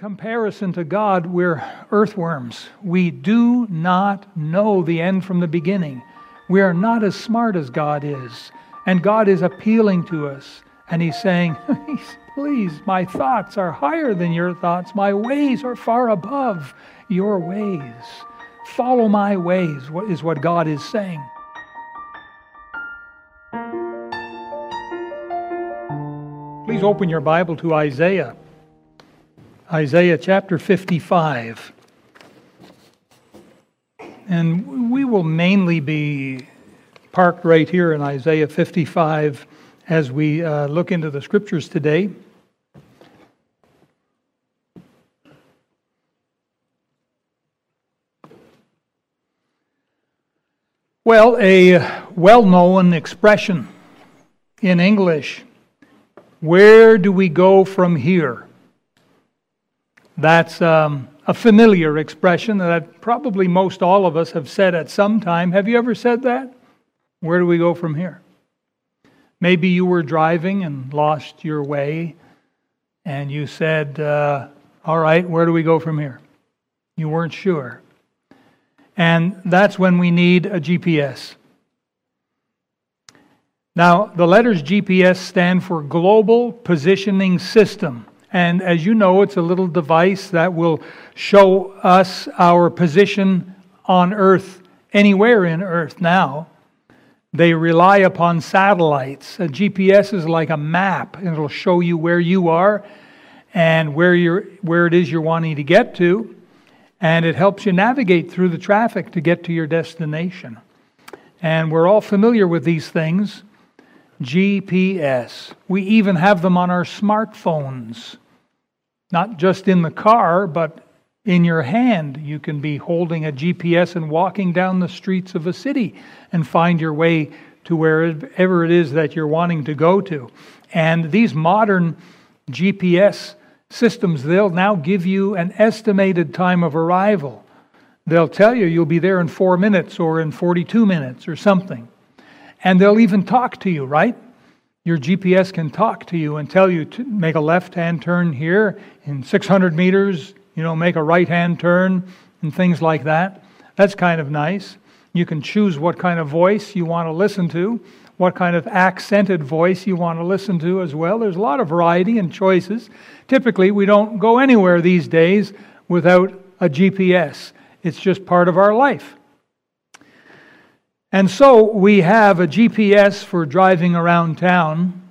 comparison to God, we're earthworms. We do not know the end from the beginning. We are not as smart as God is. And God is appealing to us. And He's saying, Please, my thoughts are higher than your thoughts. My ways are far above your ways. Follow my ways, is what God is saying. Please open your Bible to Isaiah. Isaiah chapter 55. And we will mainly be parked right here in Isaiah 55 as we uh, look into the scriptures today. Well, a well known expression in English where do we go from here? That's um, a familiar expression that probably most all of us have said at some time. Have you ever said that? Where do we go from here? Maybe you were driving and lost your way, and you said, uh, All right, where do we go from here? You weren't sure. And that's when we need a GPS. Now, the letters GPS stand for Global Positioning System. And as you know, it's a little device that will show us our position on Earth, anywhere in Earth now. They rely upon satellites. A GPS is like a map, it'll show you where you are and where, you're, where it is you're wanting to get to. And it helps you navigate through the traffic to get to your destination. And we're all familiar with these things. GPS. We even have them on our smartphones. Not just in the car, but in your hand. You can be holding a GPS and walking down the streets of a city and find your way to wherever it is that you're wanting to go to. And these modern GPS systems, they'll now give you an estimated time of arrival. They'll tell you you'll be there in four minutes or in 42 minutes or something. And they'll even talk to you, right? Your GPS can talk to you and tell you to make a left hand turn here in 600 meters, you know, make a right hand turn and things like that. That's kind of nice. You can choose what kind of voice you want to listen to, what kind of accented voice you want to listen to as well. There's a lot of variety and choices. Typically, we don't go anywhere these days without a GPS, it's just part of our life. And so we have a GPS for driving around town.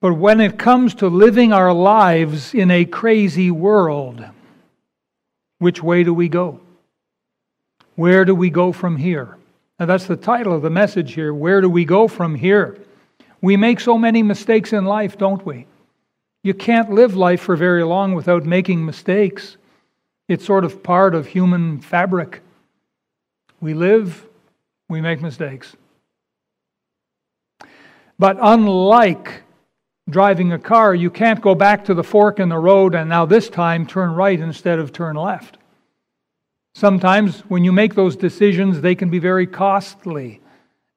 But when it comes to living our lives in a crazy world, which way do we go? Where do we go from here? Now, that's the title of the message here. Where do we go from here? We make so many mistakes in life, don't we? You can't live life for very long without making mistakes. It's sort of part of human fabric. We live, we make mistakes. But unlike driving a car, you can't go back to the fork in the road and now this time turn right instead of turn left. Sometimes when you make those decisions, they can be very costly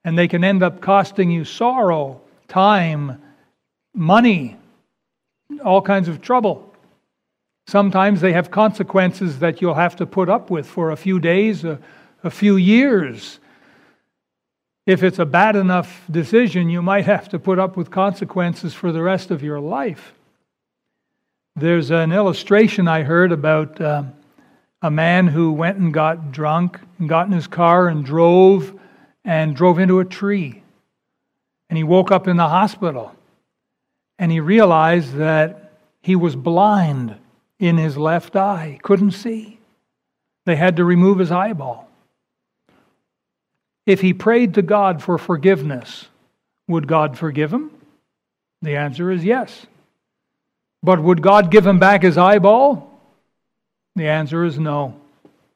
and they can end up costing you sorrow, time, money, all kinds of trouble. Sometimes they have consequences that you'll have to put up with for a few days, a, a few years. If it's a bad enough decision, you might have to put up with consequences for the rest of your life. There's an illustration I heard about uh, a man who went and got drunk and got in his car and drove and drove into a tree. And he woke up in the hospital and he realized that he was blind in his left eye, couldn't see. They had to remove his eyeball. If he prayed to God for forgiveness, would God forgive him? The answer is yes. But would God give him back his eyeball? The answer is no.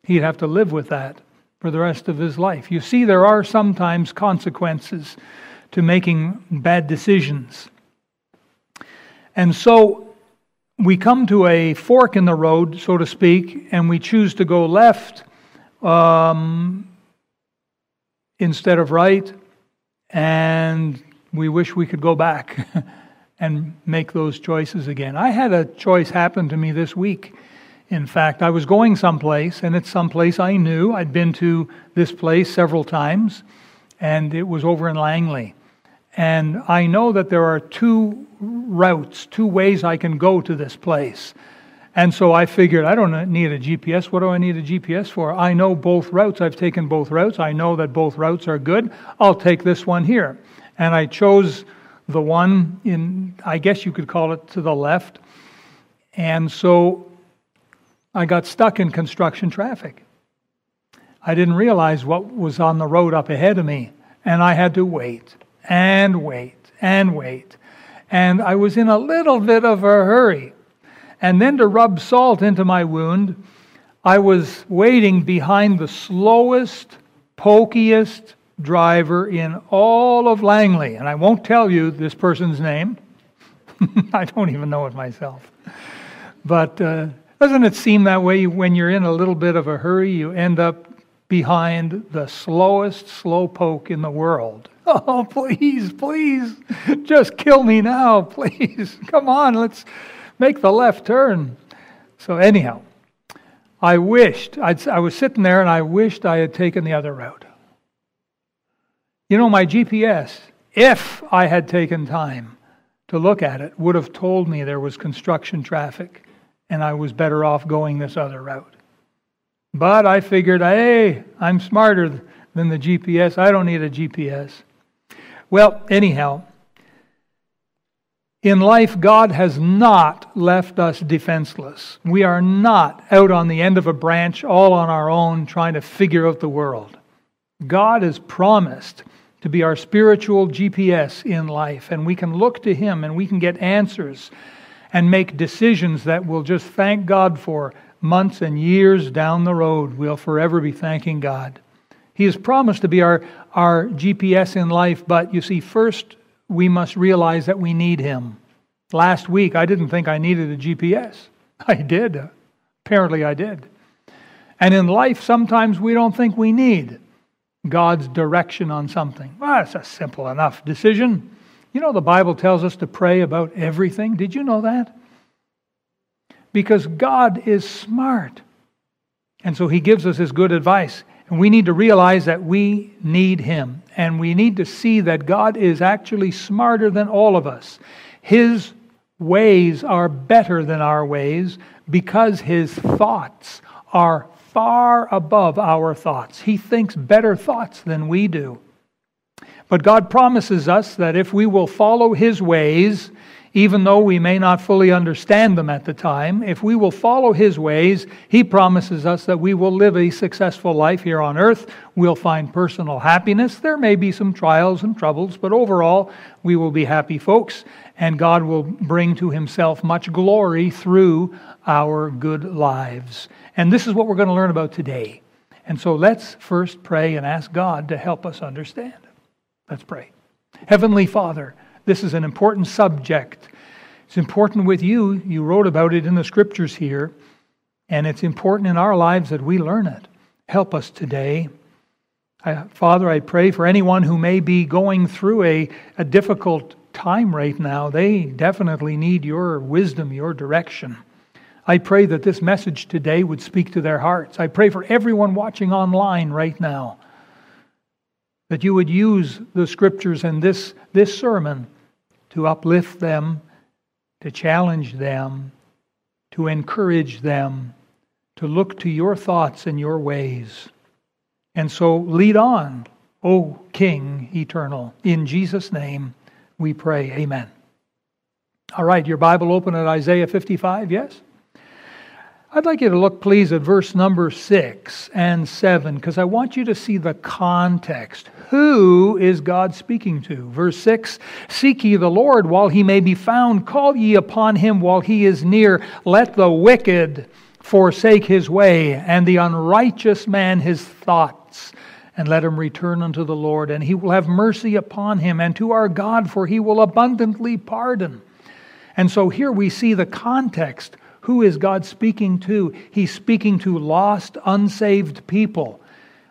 He'd have to live with that for the rest of his life. You see, there are sometimes consequences to making bad decisions. And so we come to a fork in the road, so to speak, and we choose to go left um, instead of right, and we wish we could go back and make those choices again. I had a choice happen to me this week. In fact, I was going someplace, and it's someplace I knew. I'd been to this place several times, and it was over in Langley. And I know that there are two routes, two ways I can go to this place. And so I figured, I don't need a GPS. What do I need a GPS for? I know both routes. I've taken both routes. I know that both routes are good. I'll take this one here. And I chose the one in, I guess you could call it to the left. And so I got stuck in construction traffic. I didn't realize what was on the road up ahead of me. And I had to wait and wait and wait. And I was in a little bit of a hurry. And then to rub salt into my wound, I was waiting behind the slowest, pokiest driver in all of Langley. And I won't tell you this person's name. I don't even know it myself. But uh, doesn't it seem that way when you're in a little bit of a hurry? You end up behind the slowest slowpoke in the world. Oh, please, please, just kill me now, please. Come on, let's make the left turn. So, anyhow, I wished, I'd, I was sitting there and I wished I had taken the other route. You know, my GPS, if I had taken time to look at it, would have told me there was construction traffic and I was better off going this other route. But I figured, hey, I'm smarter than the GPS. I don't need a GPS. Well, anyhow, in life, God has not left us defenseless. We are not out on the end of a branch all on our own trying to figure out the world. God has promised to be our spiritual GPS in life. And we can look to Him and we can get answers and make decisions that we'll just thank God for months and years down the road. We'll forever be thanking God. He has promised to be our, our GPS in life, but you see, first we must realize that we need Him. Last week, I didn't think I needed a GPS. I did. Apparently, I did. And in life, sometimes we don't think we need God's direction on something. Well, it's a simple enough decision. You know, the Bible tells us to pray about everything. Did you know that? Because God is smart. And so He gives us His good advice. And we need to realize that we need Him. And we need to see that God is actually smarter than all of us. His ways are better than our ways because His thoughts are far above our thoughts. He thinks better thoughts than we do. But God promises us that if we will follow His ways, even though we may not fully understand them at the time, if we will follow His ways, He promises us that we will live a successful life here on earth. We'll find personal happiness. There may be some trials and troubles, but overall, we will be happy folks, and God will bring to Himself much glory through our good lives. And this is what we're going to learn about today. And so let's first pray and ask God to help us understand. Let's pray. Heavenly Father, this is an important subject. It's important with you. You wrote about it in the scriptures here, and it's important in our lives that we learn it. Help us today. I, Father, I pray for anyone who may be going through a, a difficult time right now. They definitely need your wisdom, your direction. I pray that this message today would speak to their hearts. I pray for everyone watching online right now that you would use the scriptures and this, this sermon to uplift them, to challenge them, to encourage them, to look to your thoughts and your ways. And so lead on, O King eternal. In Jesus' name we pray. Amen. All right, your Bible open at Isaiah 55, yes? I'd like you to look, please, at verse number 6 and 7, because I want you to see the context. Who is God speaking to? Verse 6 Seek ye the Lord while he may be found, call ye upon him while he is near. Let the wicked forsake his way, and the unrighteous man his thoughts. And let him return unto the Lord, and he will have mercy upon him, and to our God, for he will abundantly pardon. And so here we see the context who is God speaking to? He's speaking to lost, unsaved people.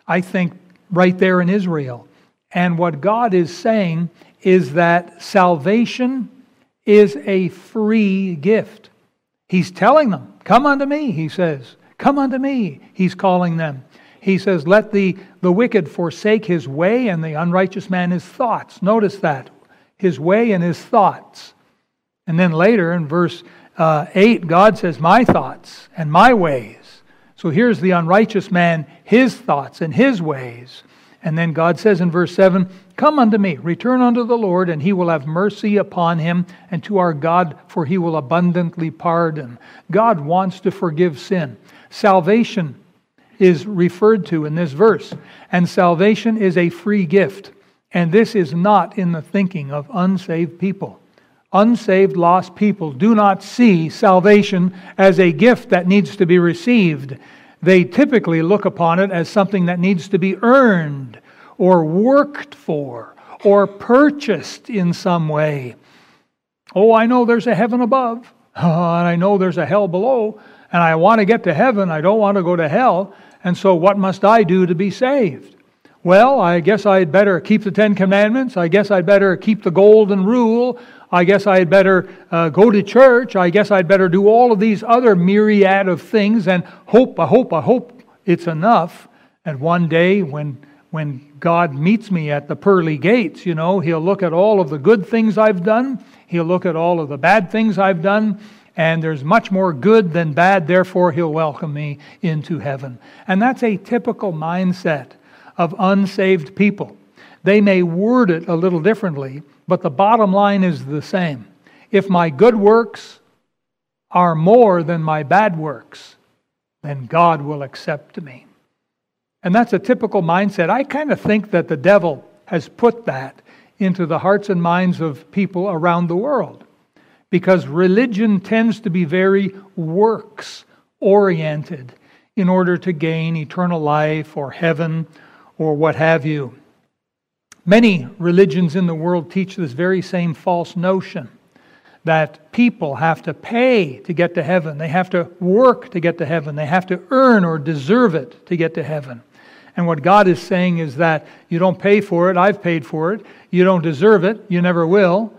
I think right there in Israel. And what God is saying is that salvation is a free gift. He's telling them, Come unto me, he says. Come unto me, he's calling them. He says, Let the, the wicked forsake his way and the unrighteous man his thoughts. Notice that. His way and his thoughts. And then later in verse uh, 8, God says, My thoughts and my ways. So here's the unrighteous man, his thoughts and his ways. And then God says in verse 7 Come unto me, return unto the Lord, and he will have mercy upon him, and to our God, for he will abundantly pardon. God wants to forgive sin. Salvation is referred to in this verse, and salvation is a free gift. And this is not in the thinking of unsaved people. Unsaved, lost people do not see salvation as a gift that needs to be received. They typically look upon it as something that needs to be earned or worked for or purchased in some way. Oh, I know there's a heaven above, and I know there's a hell below, and I want to get to heaven. I don't want to go to hell. And so, what must I do to be saved? Well, I guess I'd better keep the Ten Commandments. I guess I'd better keep the Golden Rule. I guess I'd better uh, go to church. I guess I'd better do all of these other myriad of things and hope, I hope, I hope it's enough. And one day, when when God meets me at the pearly gates, you know, He'll look at all of the good things I've done, He'll look at all of the bad things I've done, and there's much more good than bad, therefore, He'll welcome me into heaven. And that's a typical mindset of unsaved people. They may word it a little differently, but the bottom line is the same. If my good works are more than my bad works, then God will accept me. And that's a typical mindset. I kind of think that the devil has put that into the hearts and minds of people around the world because religion tends to be very works oriented in order to gain eternal life or heaven or what have you. Many religions in the world teach this very same false notion that people have to pay to get to heaven. They have to work to get to heaven. They have to earn or deserve it to get to heaven. And what God is saying is that you don't pay for it, I've paid for it. You don't deserve it, you never will.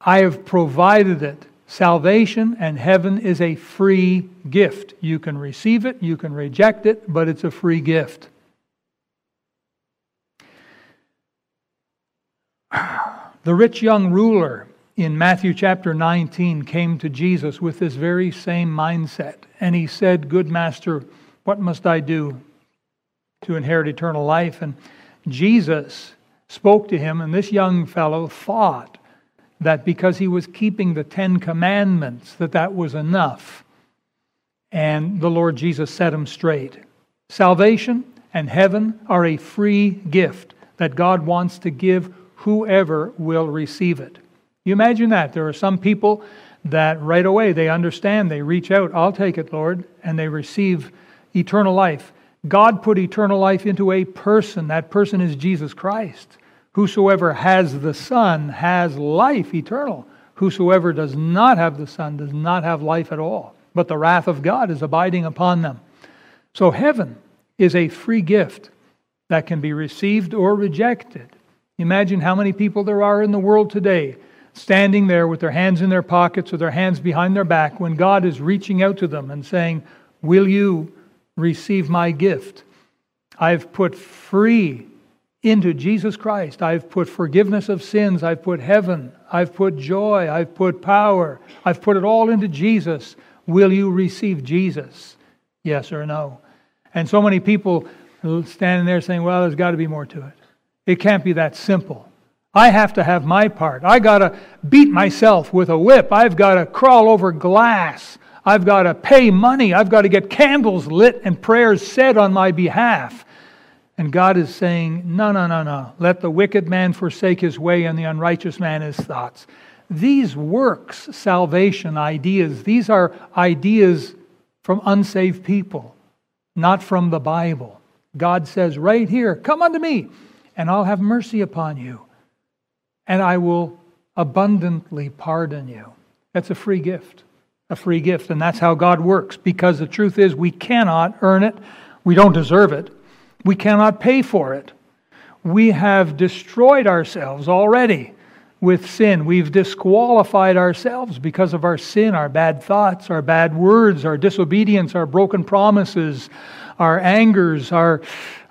I have provided it. Salvation and heaven is a free gift. You can receive it, you can reject it, but it's a free gift. The rich young ruler in Matthew chapter 19 came to Jesus with this very same mindset. And he said, Good master, what must I do to inherit eternal life. And Jesus spoke to him, and this young fellow thought that because he was keeping the Ten Commandments, that that was enough. And the Lord Jesus set him straight. Salvation and heaven are a free gift that God wants to give whoever will receive it. You imagine that. There are some people that right away they understand, they reach out, I'll take it, Lord, and they receive eternal life. God put eternal life into a person. That person is Jesus Christ. Whosoever has the Son has life eternal. Whosoever does not have the Son does not have life at all. But the wrath of God is abiding upon them. So heaven is a free gift that can be received or rejected. Imagine how many people there are in the world today standing there with their hands in their pockets or their hands behind their back when God is reaching out to them and saying, Will you receive my gift. I've put free into Jesus Christ. I've put forgiveness of sins. I've put heaven. I've put joy. I've put power. I've put it all into Jesus. Will you receive Jesus? Yes or no? And so many people standing there saying, well, there's got to be more to it. It can't be that simple. I have to have my part. I got to beat myself with a whip. I've got to crawl over glass. I've got to pay money. I've got to get candles lit and prayers said on my behalf. And God is saying, No, no, no, no. Let the wicked man forsake his way and the unrighteous man his thoughts. These works, salvation ideas, these are ideas from unsaved people, not from the Bible. God says right here, Come unto me, and I'll have mercy upon you, and I will abundantly pardon you. That's a free gift a free gift. And that's how God works because the truth is we cannot earn it, we don't deserve it, we cannot pay for it. We have destroyed ourselves already with sin. We've disqualified ourselves because of our sin, our bad thoughts, our bad words, our disobedience, our broken promises, our angers, our,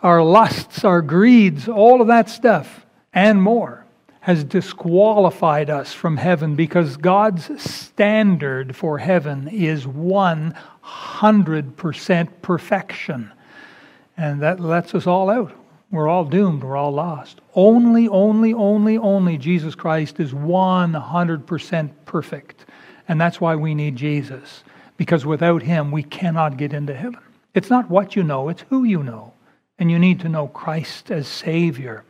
our lusts, our greeds, all of that stuff and more has disqualified us from heaven because God's standard for heaven is 100% perfection. And that lets us all out. We're all doomed. We're all lost. Only, only, only, only Jesus Christ is 100% perfect. And that's why we need Jesus. Because without him, we cannot get into heaven. It's not what you know, it's who you know. And you need to know Christ as Savior.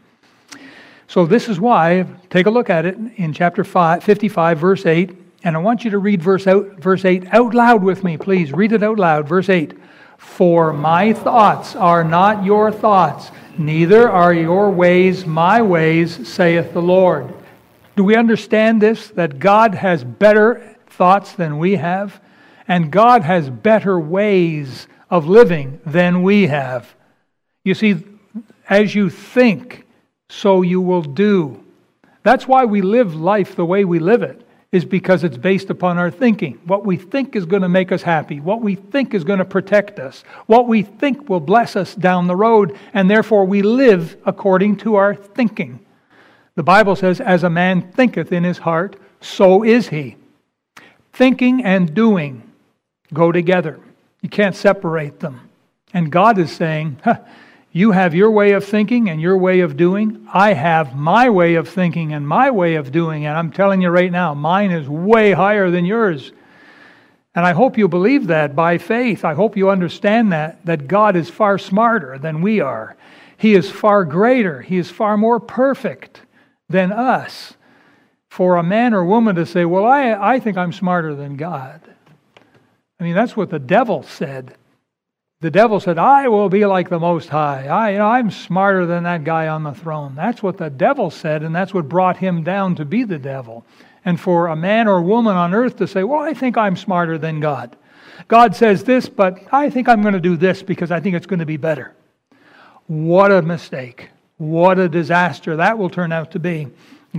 So, this is why, take a look at it in chapter 5, 55, verse 8. And I want you to read verse, out, verse 8 out loud with me, please. Read it out loud. Verse 8. For my thoughts are not your thoughts Neither are your ways my ways, saith the Lord. Do we understand this? That God has better thoughts than we have, and God has better ways of living than we have. You see, as you think, so you will do. That's why we live life the way we live it is because it's based upon our thinking. What we think is going to make us happy, what we think is going to protect us, what we think will bless us down the road, and therefore we live according to our thinking. The Bible says, As a man thinketh in his heart, so is he. Thinking and doing go together. You can't separate them. And God is saying, you have your way of thinking and your way of doing. I have my way of thinking and my way of doing. And I'm telling you right now, mine is way higher than yours. And I hope you believe that by faith. I hope you understand that, that God is far smarter than we are. He is far greater. He is far more perfect than us. For a man or woman to say, Well, I, I think I'm smarter than God. I mean, that's what the devil said the devil said, I will be like the Most High. I, you know, I'm smarter than that guy on the throne. That's what the devil said, and that's what brought him down to be the devil. And for a man or woman on earth to say, Well, I think I'm smarter than God. God says this, but I think I'm going to do this because I think it's going to be better. What a mistake. What a disaster that will turn out to be.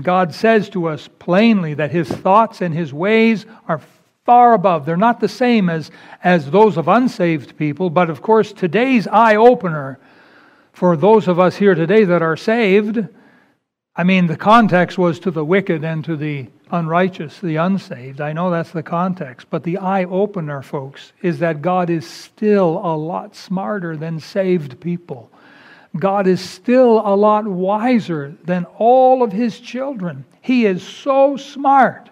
God says to us plainly that his thoughts and his ways are far above. They're not the same as, as those of unsaved people, but of course, today's eye opener for those of us here today that are saved. I mean, the context was to the wicked and to the unrighteous, the unsaved. I know that's the context. But the eye opener, folks, is that God is still a lot smarter than saved people. God is still a lot wiser than all of his children. He is so smart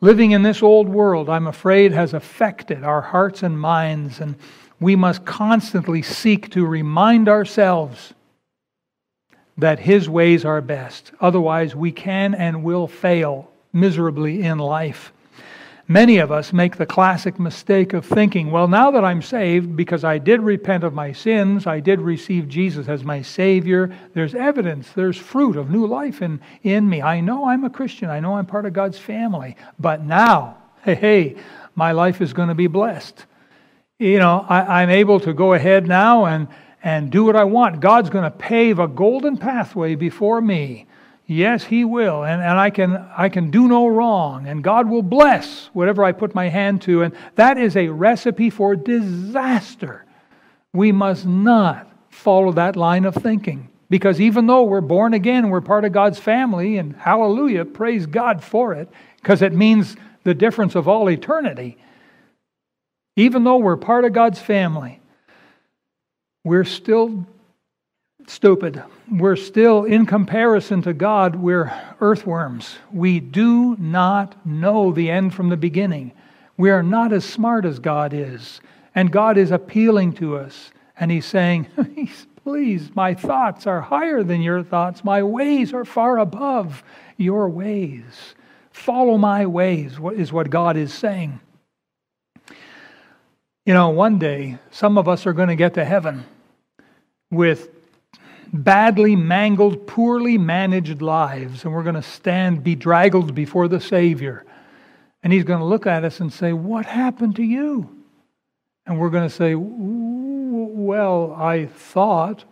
Living in this old world, I'm afraid, has affected our hearts and minds, and we must constantly seek to remind ourselves that His ways are best. Otherwise, we can and will fail miserably in life. Many of us make the classic mistake of thinking, well, now that I'm saved, because I did repent of my sins, I did receive Jesus as my Savior, there's evidence, there's fruit of new life in, in me. I know I'm a Christian, I know I'm part of God's family, but now, hey, hey, my life is going to be blessed. You know, I, I'm able to go ahead now and, and do what I want. God's going to pave a golden pathway before me Yes, He will. And, and I, can, I can do no wrong. And God will bless whatever I put my hand to. And that is a recipe for disaster. We must not follow that line of thinking. Because even though we're born again, we're part of God's family, and hallelujah, praise God for it, because it means the difference of all eternity. Even though we're part of God's family, we're still stupid. We're still, in comparison to God, we're earthworms. We do not know the end from the beginning. We are not as smart as God is. And God is appealing to us. And He's saying, Please, my thoughts are higher than your thoughts. My ways are far above your ways. Follow my ways, is what God is saying. You know, one day, some of us are going to get to heaven with badly mangled, poorly managed lives, and we're going to stand bedraggled before the Savior. And He's going to look at us and say, What happened to you? And we're going to say, Well, I thought.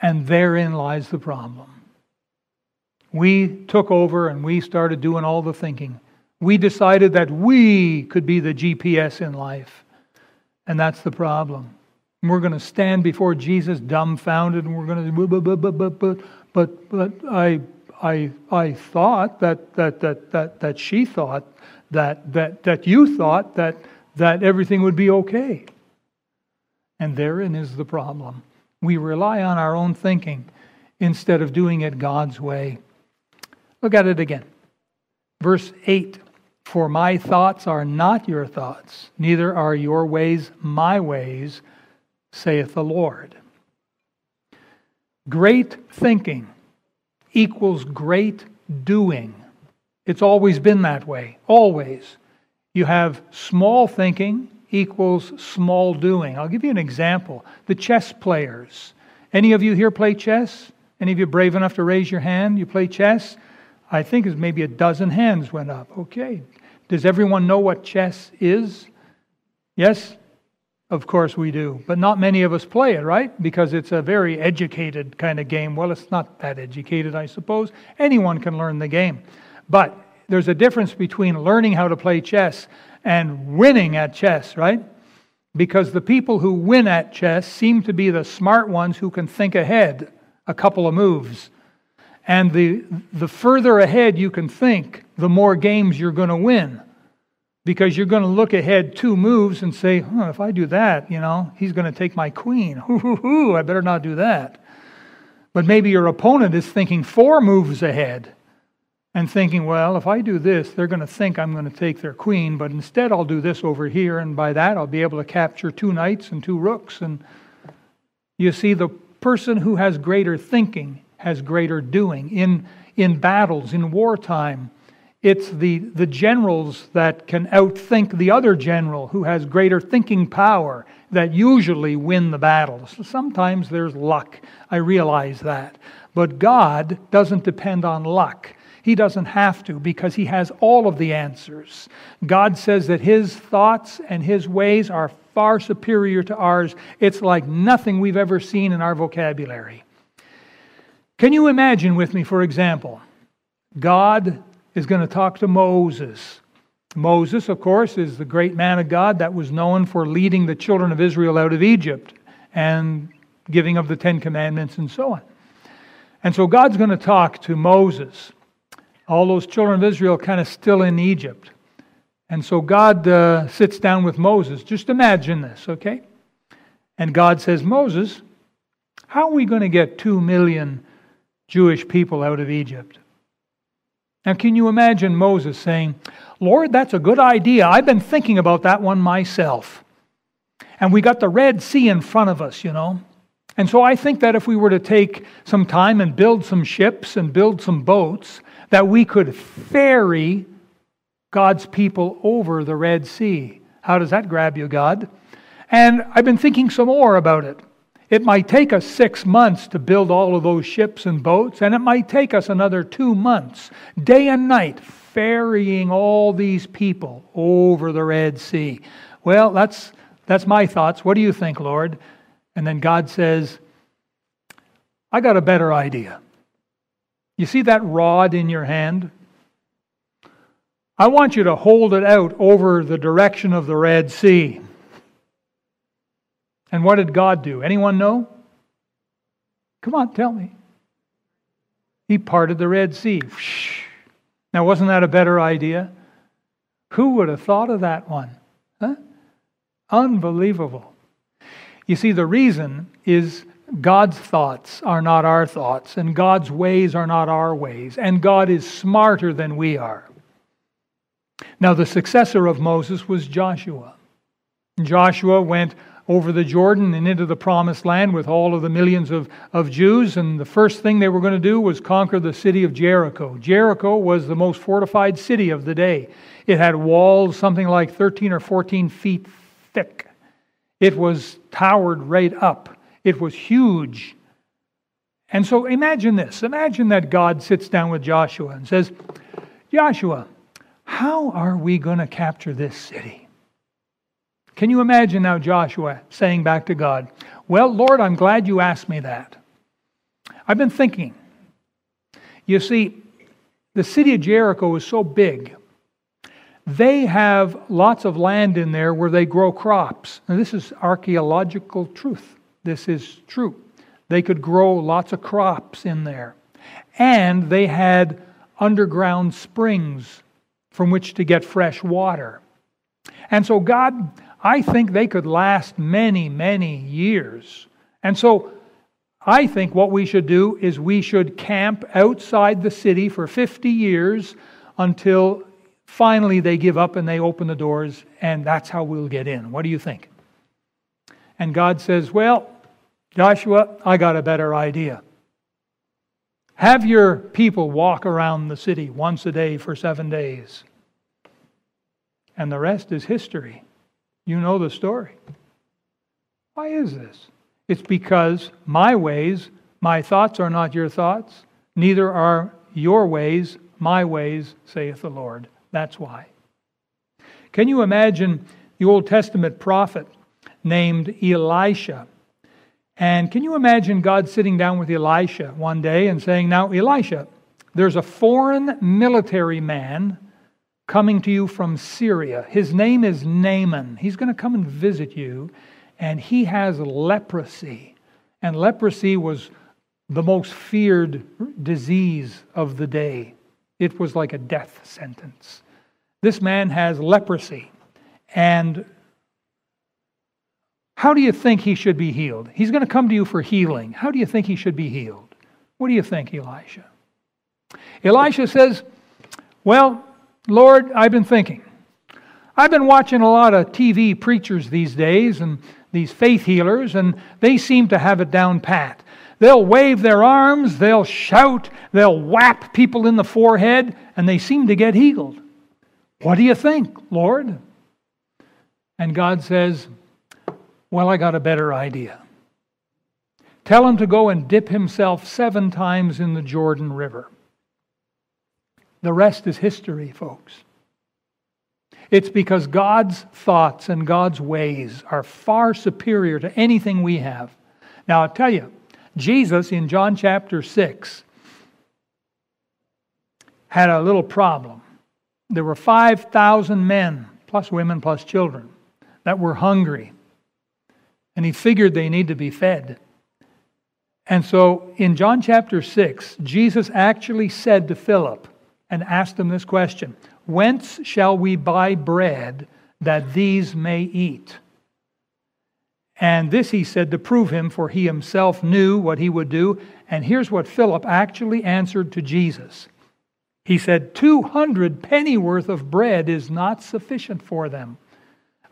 And therein lies the problem. we took over and we started doing all the thinking. We decided that we could be the GPS in life. And that's the problem. We're going to stand before Jesus dumbfounded and we're going to but but but but but, but I I I thought that that that that that she thought that that that you thought that that everything would be okay. And therein is the problem. We rely on our own thinking instead of doing it God's way. Look at it again. Verse 8 For my thoughts are not your thoughts, neither are your ways my ways, saith the Lord. Great thinking equals great doing. It's always been that way, always. You have small thinking equals small doing. I'll give you an example. The chess players. Any of you here play chess? Any of you brave enough to raise your hand? You play chess? I think it's maybe a dozen hands went up. Okay. Does everyone know what chess is? Yes? Of course we do. But not many of us play it, right? Because it's a very educated kind of game. Well, it's not that educated, I suppose. Anyone can learn the game. But there's a difference between learning how to play chess and winning at chess, right? Because the people who win at chess seem to be the smart ones who can think ahead a couple of moves. And the, the further ahead you can think, the more games you're going to win. Because you're going to look ahead two moves and say, huh, if I do that, you know, he's going to take my queen. Hoo, hoo, hoo, I better not do that. But maybe your opponent is thinking four moves ahead and thinking, well, if I do this, they're going to think I'm going to take their queen, but instead I'll do this over here, and by that I'll be able to capture two knights and two rooks. And you see, the person who has greater thinking has greater doing. In, in battles, in wartime, it's the, the generals that can outthink the other general who has greater thinking power that usually win the battles. Sometimes there's luck. I realize that. But God doesn't depend on luck. He doesn't have to because he has all of the answers. God says that his thoughts and his ways are far superior to ours. It's like nothing we've ever seen in our vocabulary. Can you imagine with me, for example, God is going to talk to Moses. Moses, of course, is the great man of God that was known for leading the children of Israel out of Egypt and giving of the Ten Commandments and so on. And so God's going to talk to Moses all those children of Israel kind of still in Egypt. And so God uh, sits down with Moses. Just imagine this, okay? And God says, Moses, how are we going to get two million Jewish people out of Egypt? Now, can you imagine Moses saying, Lord, that's a good idea. I've been thinking about that one myself. And we got the Red Sea in front of us, you know. And so I think that if we were to take some time and build some ships and build some boats, that we could ferry God's people over the Red Sea. How does that grab you, God? And I've been thinking some more about it. It might take us six months to build all of those ships and boats, and it might take us another two months, day and night, ferrying all these people over the Red Sea. Well, that's, that's my thoughts. What do you think, Lord? And then God says, I got a better idea. You see that rod in your hand? I want you to hold it out over the direction of the Red Sea. And what did God do? Anyone know? Come on, tell me. He parted the Red Sea. Now, wasn't that a better idea? Who would have thought of that one? Huh? Unbelievable. You see, the reason is God's thoughts are not our thoughts, and God's ways are not our ways, and God is smarter than we are. Now, the successor of Moses was Joshua. Joshua went over the Jordan and into the promised land with all of the millions of, of Jews, and the first thing they were going to do was conquer the city of Jericho. Jericho was the most fortified city of the day. It had walls something like 13 or 14 feet thick, it was towered right up. It was huge. And so imagine this. Imagine that God sits down with Joshua and says, Joshua, how are we going to capture this city? Can you imagine now Joshua saying back to God, Well, Lord, I'm glad you asked me that. I've been thinking. You see, the city of Jericho is so big. They have lots of land in there where they grow crops. This is archaeological truth. This is true. They could grow lots of crops in there. And they had underground springs from which to get fresh water. And so, God, I think they could last many, many years. And so, I think what we should do is we should camp outside the city for 50 years until finally they give up and they open the doors, and that's how we'll get in. What do you think? And God says, Well, Joshua, I got a better idea. Have your people walk around the city once a day for seven days. And the rest is history. You know the story. Why is this? It's because my ways, my thoughts are not your thoughts, neither are your ways my ways, saith the Lord. That's why. Can you imagine the Old Testament prophet named Elisha? And can you imagine God sitting down with Elisha one day and saying, Now, Elisha, there's a foreign military man coming to you from Syria. His name is Naaman. He's going to come and visit you, and he has leprosy. And leprosy was the most feared disease of the day, it was like a death sentence. This man has leprosy, and how do you think he should be healed? He's going to come to you for healing. How do you think he should be healed? What do you think, Elisha? Elisha says, Well, Lord, I've been thinking. I've been watching a lot of TV preachers these days and these faith healers, and they seem to have it down pat. They'll wave their arms, they'll shout, they'll whap people in the forehead, and they seem to get healed. What do you think, Lord? And God says, well, I got a better idea. Tell him to go and dip himself seven times in the Jordan River. The rest is history, folks. It's because God's thoughts and God's ways are far superior to anything we have. Now, I'll tell you, Jesus in John chapter 6 had a little problem. There were 5,000 men, plus women, plus children, that were hungry and he figured they need to be fed. And so in John chapter 6, Jesus actually said to Philip and asked them this question Whence shall we buy bread that these may eat? And this he said to prove him, for he himself knew what he would do. And here's what Philip actually answered to Jesus He said, 200 pennyworth of bread is not sufficient for them.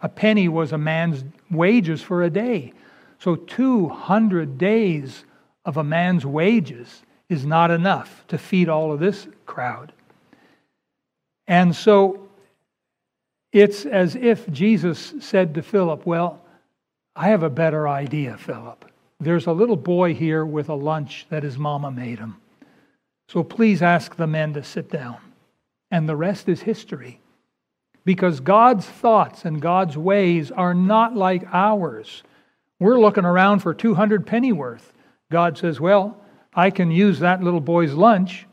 A penny was a man's wages for a day. So 200 days of a man's wages is not enough to feed all of this crowd. And so it's as if Jesus said to Philip, Well, I have a better idea, Philip. There's a little boy here with a lunch that his mama made him. So please ask the men to sit down. And the rest is history because God's thoughts and God's ways are not like ours. We're looking around for 200 pennyworth. God says, Well, I can use that little boy's lunch.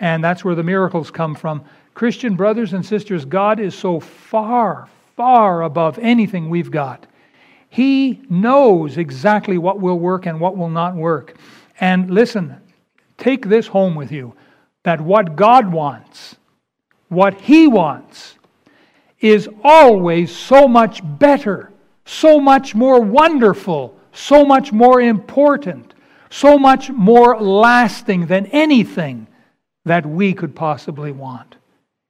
And that's where the miracles come from. Christian brothers and sisters, God is so far, far above anything we've got. He knows exactly what will work and what will not work. And listen, take this home with you that what God wants what He wants is always so much better, so much more wonderful, so much more important, so much more lasting than anything that we could possibly want.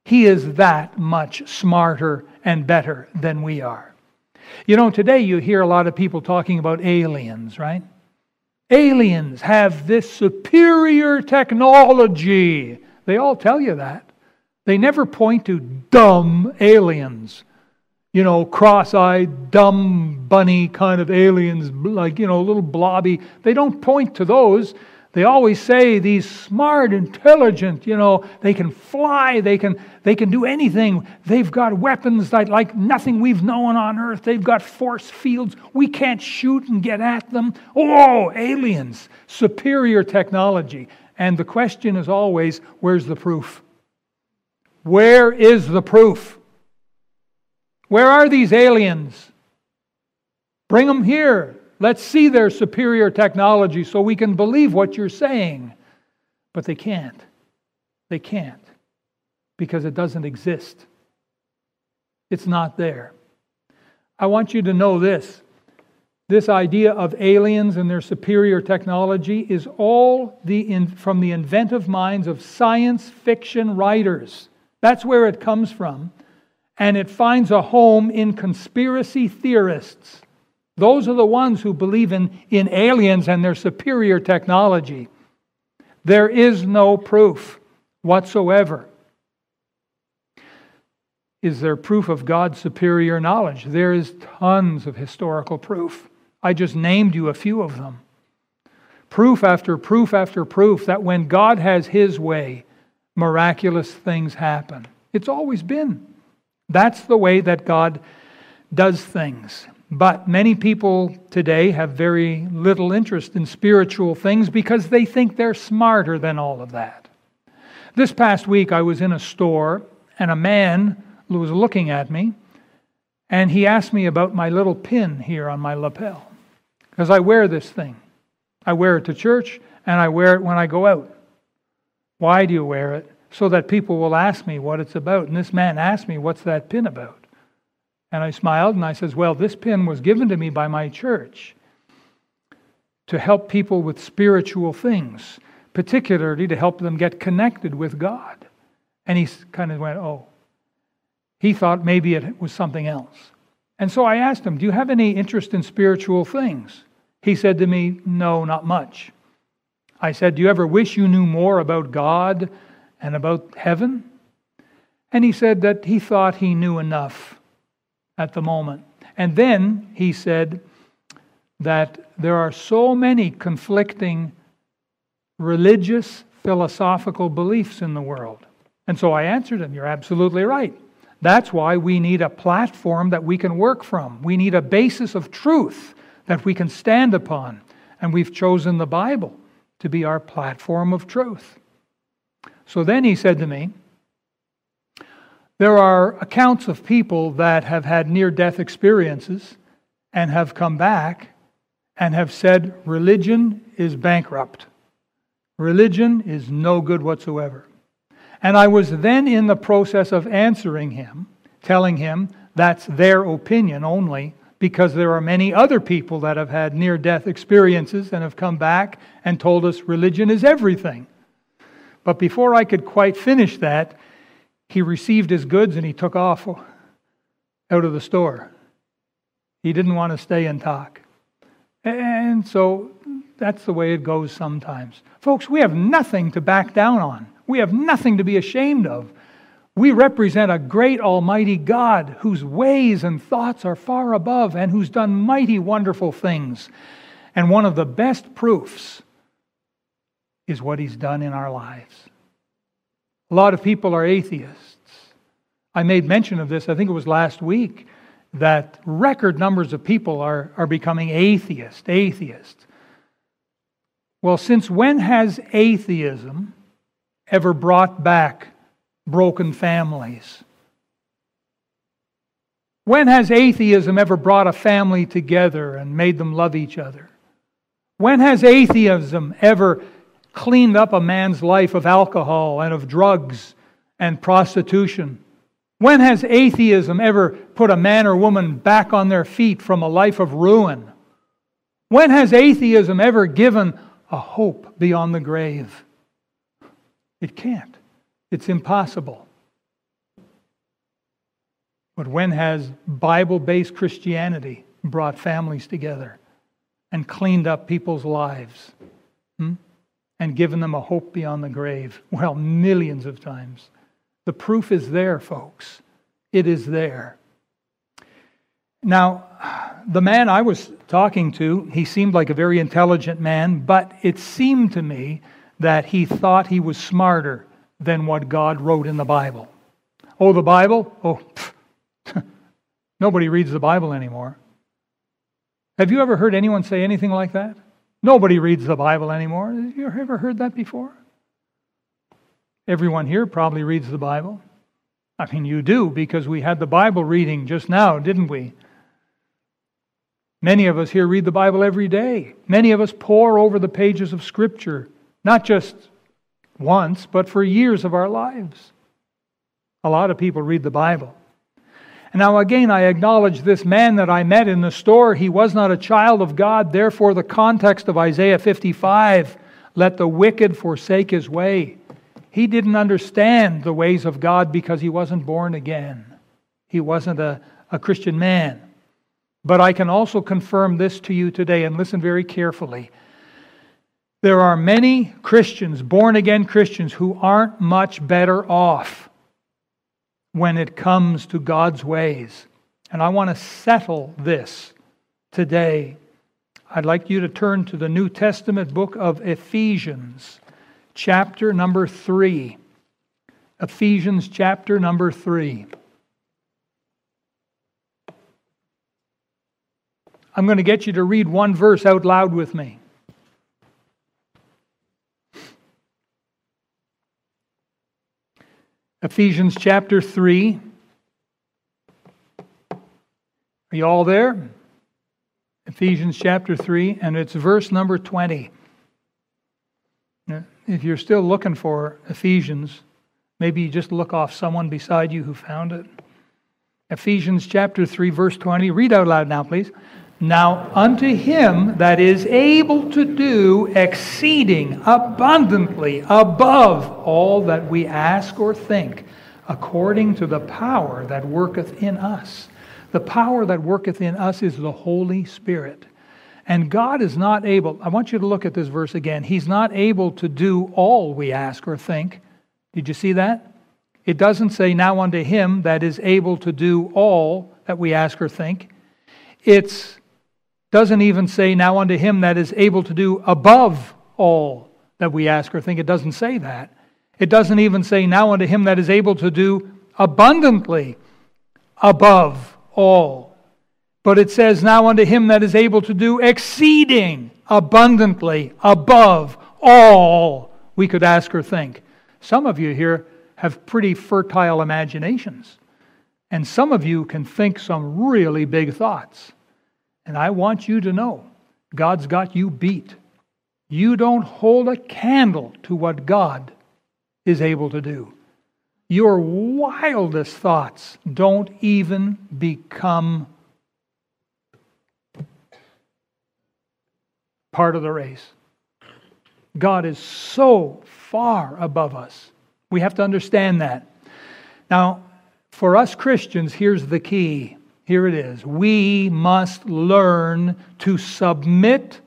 He is that much smarter and better than we are. You know, today you hear a lot of people talking about aliens, right? Aliens have this superior technology. They all tell you that. They never point to dumb aliens, you know, cross eyed, dumb, bunny kind of aliens, like, you know, little blobby. They don't point to those. They always say these smart, intelligent, you know, they can fly, they can, they can do anything. They've got weapons that, like nothing we've known on earth. They've got force fields. We can't shoot and get at them. Oh, aliens, superior technology. And the question is always where's the proof? Where is the proof? Where are these aliens? Bring them here. Let's see their superior technology so we can believe what you're saying. But they can't. They can't because it doesn't exist. It's not there. I want you to know this. This idea of aliens and their superior technology is all the in, from the inventive minds of science fiction writers. That's where it comes from. And it finds a home in conspiracy theorists. Those are the ones who believe in, in aliens and their superior technology. There is no proof whatsoever. Is there proof of God's superior knowledge? There is tons of historical proof. I just named you a few of them. Proof after proof after proof that when God has His way, miraculous things happen. It's always been. That's the way that God does things. But many people today have very little interest in spiritual things because they think they're smarter than all of that. This past week, I was in a store and a man was looking at me and he asked me about my little pin here on my lapel because I wear this thing. I wear it to church and I wear it when I go out. Why do you wear it? So that people will ask me what it's about. And this man asked me, What's that pin about? And I smiled and I says, Well, this pin was given to me by my church to help people with spiritual things, particularly to help them get connected with God. And he kind of went, Oh. He thought maybe it was something else. And so I asked him, Do you have any interest in spiritual things? He said to me, No, not much. I said, Do you ever wish you knew more about God and about heaven? And he said that he thought he knew enough at the moment. And then he said that there are so many conflicting religious, philosophical beliefs in the world. And so I answered him, You're absolutely right. That's why we need a platform that we can work from. We need a basis of truth that we can stand upon. And we've chosen the Bible to be our platform of truth. So then he said to me, There are accounts of people that have had near death experiences and have come back and have said, Religion is bankrupt. Religion is no good whatsoever. And I was then in the process of answering him, telling him that's their opinion only, because there are many other people that have had near death experiences and have come back and told us religion is everything. But before I could quite finish that, he received his goods and he took off out of the store. He didn't want to stay and talk. And so that's the way it goes sometimes. Folks, we have nothing to back down on. We have nothing to be ashamed of. We represent a great Almighty God whose ways and thoughts are far above and who's done mighty, wonderful things. And one of the best proofs is what He's done in our lives. A lot of people are atheists. I made mention of this, I think it was last week, that record numbers of people are, are becoming atheist, atheist. Well, since when has atheism ever brought back broken families? When has atheism ever brought a family together and made them love each other? When has atheism ever cleaned up a man's life of alcohol and of drugs and prostitution? When has atheism ever put a man or woman back on their feet from a life of ruin? When has atheism ever given a hope beyond the grave? It can't. It's impossible. But when has Bible based Christianity brought families together and cleaned up people's lives hmm? And given them a hope beyond the grave? Well, millions of times. The proof is there, folks. It is there. Now, the man I was talking to, he seemed like a very intelligent man, but it seemed to me that he thought he was smarter than what God wrote in the Bible. Oh, the Bible? Oh, nobody reads the Bible anymore. Have you ever heard anyone say anything like that? Nobody reads the Bible anymore. Have you ever heard that before? Everyone here probably reads the Bible. I mean, you do because we had the Bible reading just now, didn't we? Many of us here read the Bible every day. Many of us pore over the pages of Scripture, not just once, but for years of our lives. A lot of people read the Bible. Now, again, I acknowledge this man that I met in the store. He was not a child of God. Therefore, the context of Isaiah 55 let the wicked forsake his way. He didn't understand the ways of God because he wasn't born again. He wasn't a, a Christian man. But I can also confirm this to you today, and listen very carefully. There are many Christians, born again Christians, who aren't much better off when it comes to God's ways. And I want to settle this today. I'd like you to turn to the New Testament book of Ephesians, chapter number 3. Ephesians, chapter number 3. I'm going to get you to read one verse out loud with me. Ephesians chapter 3. Are you all there? Ephesians chapter 3, and it's verse number 20. If you're still looking for Ephesians, maybe you just look off someone beside you who found it. Ephesians chapter 3, verse 20. Read out loud now, please. Now, unto him that is able to do exceeding abundantly above all that we ask or think, according to the power that worketh in us. The power that worketh in us is the Holy Spirit. And God is not able, I want you to look at this verse again. He's not able to do all we ask or think. Did you see that? It doesn't say, now unto him that is able to do all that we ask or think. It's doesn't even say, Now unto him that is able to do above all that we ask or think. It doesn't say that. It doesn't even say, Now unto him that is able to do abundantly above all. But it says, Now unto him that is able to do exceeding abundantly above all we could ask or think. Some of you here have pretty fertile imaginations, and some of you can think some really big thoughts. And I want you to know God's got you beat. You don't hold a candle to what God is able to do. Your wildest thoughts don't even become part of the race. God is so far above us. We have to understand that. Now, for us Christians, here's the key here it is. We must learn to submit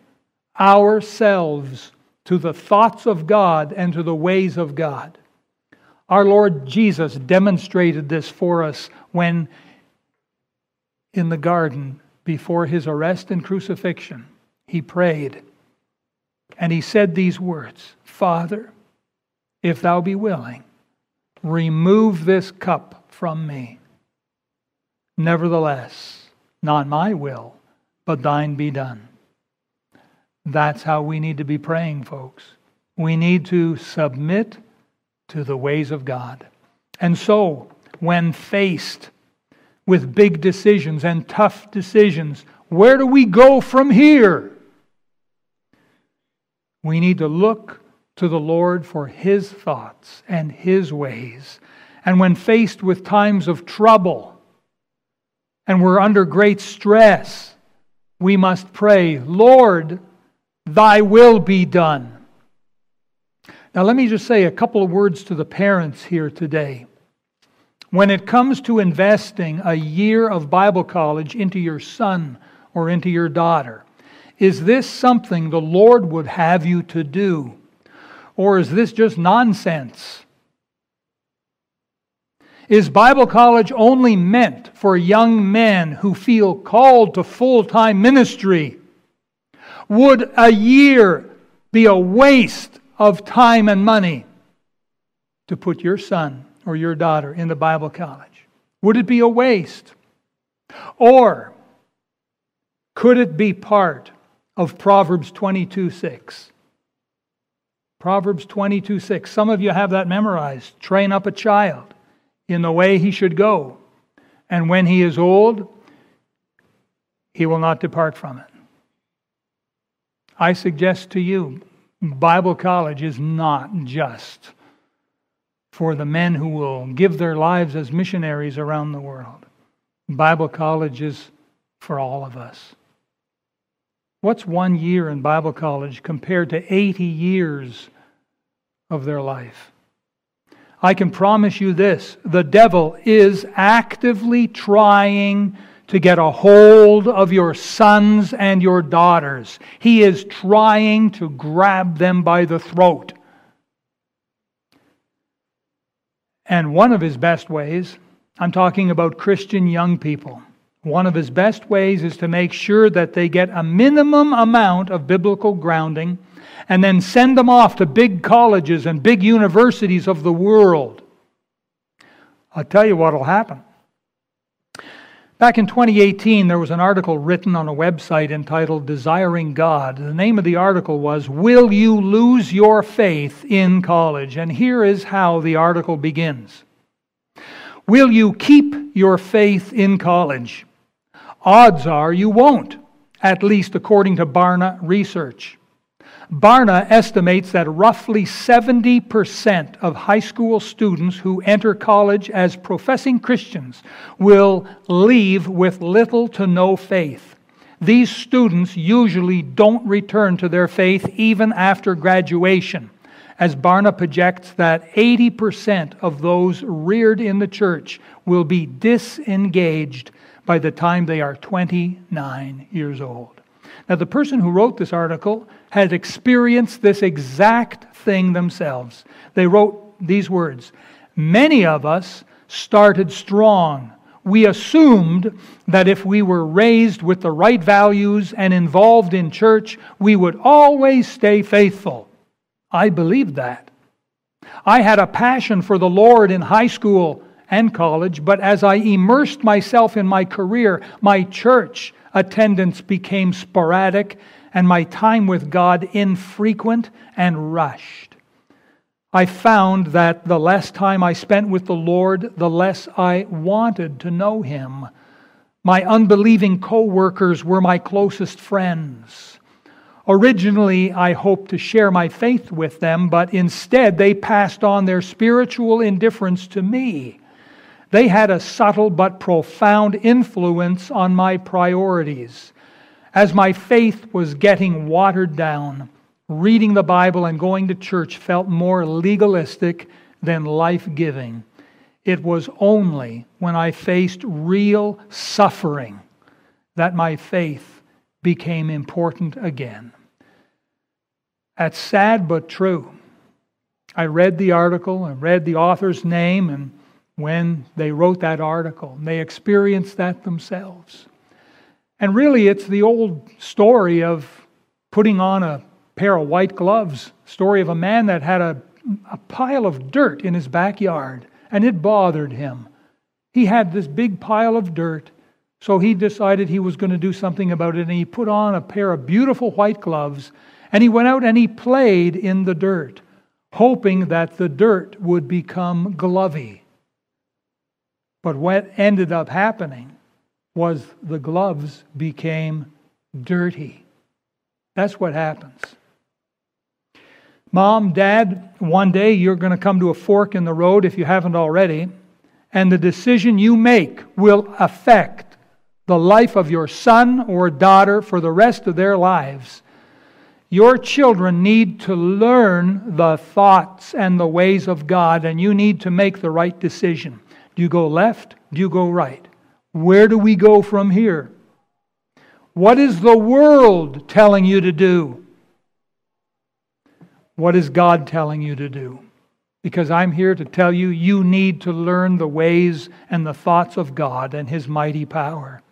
ourselves to the thoughts of God and to the ways of God. Our Lord Jesus demonstrated this for us when in the garden before his arrest and crucifixion, he prayed and he said these words Father, if thou be willing, remove this cup from me. Nevertheless, not my will, but thine be done. That's how we need to be praying, folks. We need to submit to the ways of God. And so, when faced with big decisions and tough decisions, where do we go from here? We need to look to the Lord for His thoughts and His ways. And when faced with times of trouble, and we're under great stress, we must pray, Lord, thy will be done. Now, let me just say a couple of words to the parents here today. When it comes to investing a year of Bible college into your son or into your daughter, is this something the Lord would have you to do? Or is this just nonsense? Is Bible college only meant for young men who feel called to full time ministry? Would a year be a waste of time and money to put your son or your daughter into Bible college? Would it be a waste? Or could it be part of Proverbs 22 6? Proverbs 22 6. Some of you have that memorized. Train up a child in the way he should go, and when he is old, he will not depart from it. I suggest to you, Bible college is not just for the men who will give their lives as missionaries around the world. Bible college is for all of us. What's one year in Bible college compared to 80 years of their life? I can promise you this the devil is actively trying to get a hold of your sons and your daughters. He is trying to grab them by the throat. And one of his best ways, I'm talking about Christian young people one of his best ways is to make sure that they get a minimum amount of biblical grounding and then send them off to big colleges and big universities of the world. I'll tell you what will happen. Back in 2018, there was an article written on a website entitled Desiring God. The name of the article was Will You Lose Your Faith in College? And here is how the article begins Will you keep your faith in college? Odds are you won't, at least according to Barna research. Barna estimates that roughly 70% of high school students who enter college as professing Christians will leave with little to no faith. These students usually don't return to their faith even after graduation, as Barna projects that 80% of those reared in the church will be disengaged by the time they are 29 years old. Now, the person who wrote this article had experienced this exact thing themselves. They wrote these words Many of us started strong. We assumed that if we were raised with the right values and involved in church, we would always stay faithful. I believed that. I had a passion for the Lord in high school and college, but as I immersed myself in my career, my church attendance became sporadic and my time with God infrequent and rushed. I found that the less time I spent with the Lord, the less I wanted to know Him. My unbelieving coworkers were my closest friends. Originally, I hoped to share my faith with them, but instead they passed on their spiritual indifference to me. They had a subtle but profound influence on my priorities. As my faith was getting watered down, reading the Bible and going to church felt more legalistic than life giving. It was only when I faced real suffering that my faith became important again. That's sad but true. I read the article, I read the author's name, and when they wrote that article. They experienced that themselves. And really, it's the old story of putting on a pair of white gloves, story of a man that had a, a pile of dirt in his backyard, and it bothered him. He had this big pile of dirt, so he decided he was going to do something about it, and he put on a pair of beautiful white gloves, and he went out and he played in the dirt, hoping that the dirt would become glovey. But what ended up happening was the gloves became dirty. That's what happens. Mom, dad, one day you're going to come to a fork in the road if you haven't already, and the decision you make will affect the life of your son or daughter for the rest of their lives. Your children need to learn the thoughts and the ways of God, and you need to make the right decision. Do you go left? Do you go right? Where do we go from here? What is the world telling you to do? What is God telling you to do? Because I'm here to tell you, you need to learn the ways and the thoughts of God and His mighty power.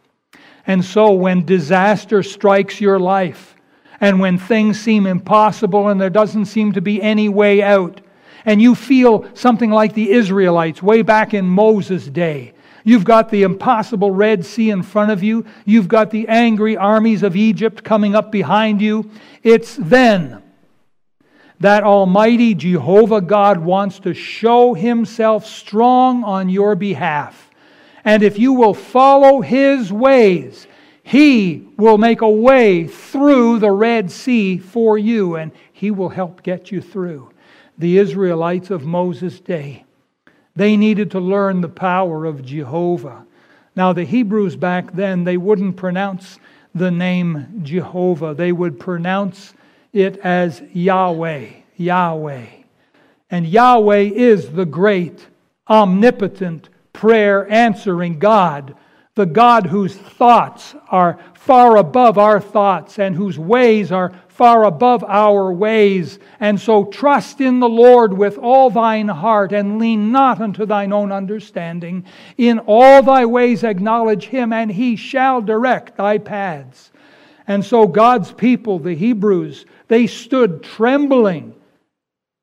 And so, when disaster strikes your life, and when things seem impossible and there doesn't seem to be any way out, and you feel something like the Israelites way back in Moses' day. You've got the impossible Red Sea in front of you. You've got the angry armies of Egypt coming up behind you. It's then that Almighty Jehovah God wants to show Himself strong on your behalf. And if you will follow His ways, He will make a way through the Red Sea for you, and He will help get you through. The Israelites of Moses' day, they needed to learn the power of Jehovah. Now, the Hebrews back then, they wouldn't pronounce the name Jehovah, they would pronounce it as Yahweh, Yahweh. And Yahweh is the great, omnipotent, prayer answering God, the God whose thoughts are far above our thoughts and whose ways are far above our ways. And so trust in the Lord with all thine heart and lean not unto thine own understanding. In all thy ways acknowledge him, and he shall direct thy paths. And so God's people, the Hebrews, they stood trembling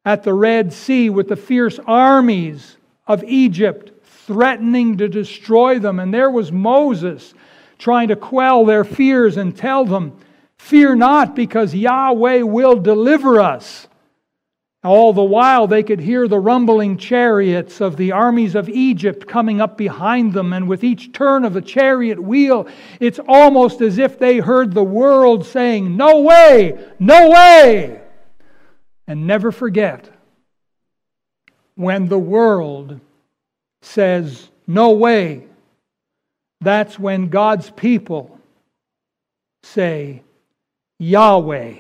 at the Red Sea with the fierce armies of Egypt threatening to destroy them. And there was Moses trying to quell their fears and tell them, Fear not, because Yahweh will deliver us. All the while, they could hear the rumbling chariots of the armies of Egypt coming up behind them, and with each turn of the chariot wheel, it's almost as if they heard the world saying, No way, no way. And never forget, when the world says, No way, that's when God's people say, Yahweh.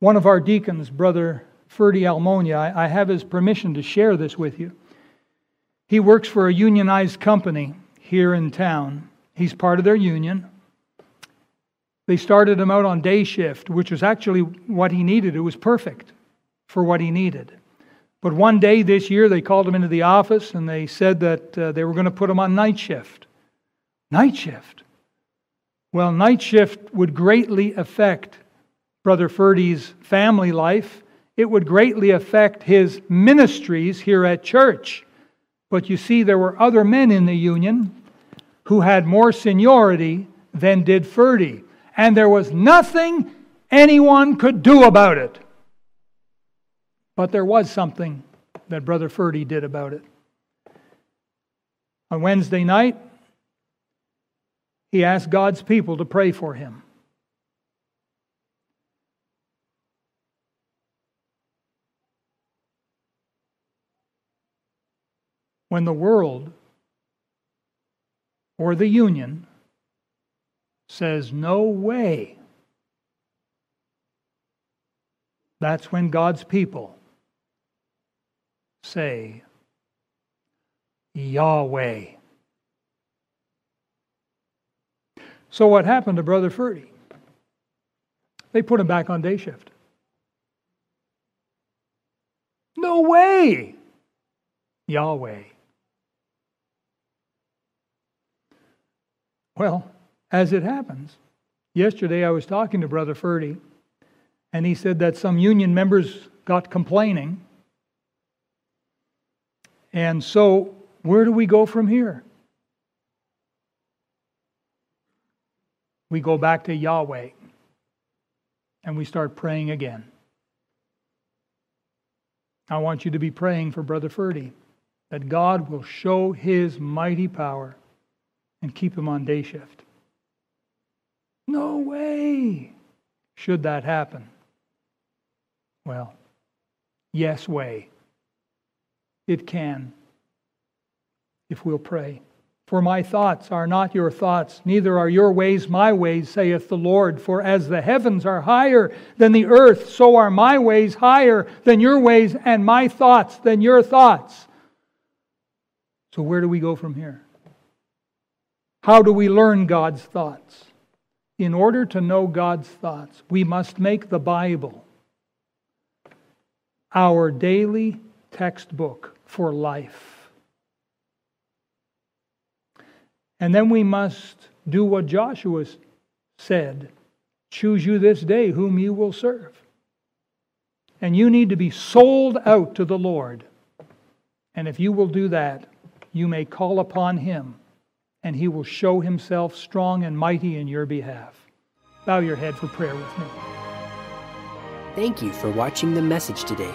One of our deacons, Brother Ferdy Almonia, I have his permission to share this with you. He works for a unionized company here in town. He's part of their union. They started him out on day shift, which was actually what he needed. It was perfect for what he needed. But one day this year, they called him into the office and they said that uh, they were going to put him on night shift. Night shift. Well, night shift would greatly affect Brother Ferdy's family life. It would greatly affect his ministries here at church. But you see, there were other men in the union who had more seniority than did Ferdy. And there was nothing anyone could do about it. But there was something that Brother Ferdy did about it. On Wednesday night, he asked God's people to pray for him. when the world or the union says, No way, that's when God's people say, Yahweh. So, what happened to Brother Ferdy? They put him back on day shift. No way! Yahweh. Well, as it happens, yesterday I was talking to Brother Ferdy, and he said that some union members got complaining. And so, where do we go from here? We go back to Yahweh and we start praying again. I want you to be praying for Brother Ferdy that God will show his mighty power and keep him on day shift. No way should that happen. Well, yes, way. It can if we'll pray. For my thoughts are not your thoughts, neither are your ways my ways, saith the Lord. For as the heavens are higher than the earth, so are my ways higher than your ways, and my thoughts than your thoughts. So, where do we go from here? How do we learn God's thoughts? In order to know God's thoughts, we must make the Bible our daily textbook for life. And then we must do what Joshua said choose you this day whom you will serve. And you need to be sold out to the Lord. And if you will do that, you may call upon him and he will show himself strong and mighty in your behalf. Bow your head for prayer with me. Thank you for watching the message today.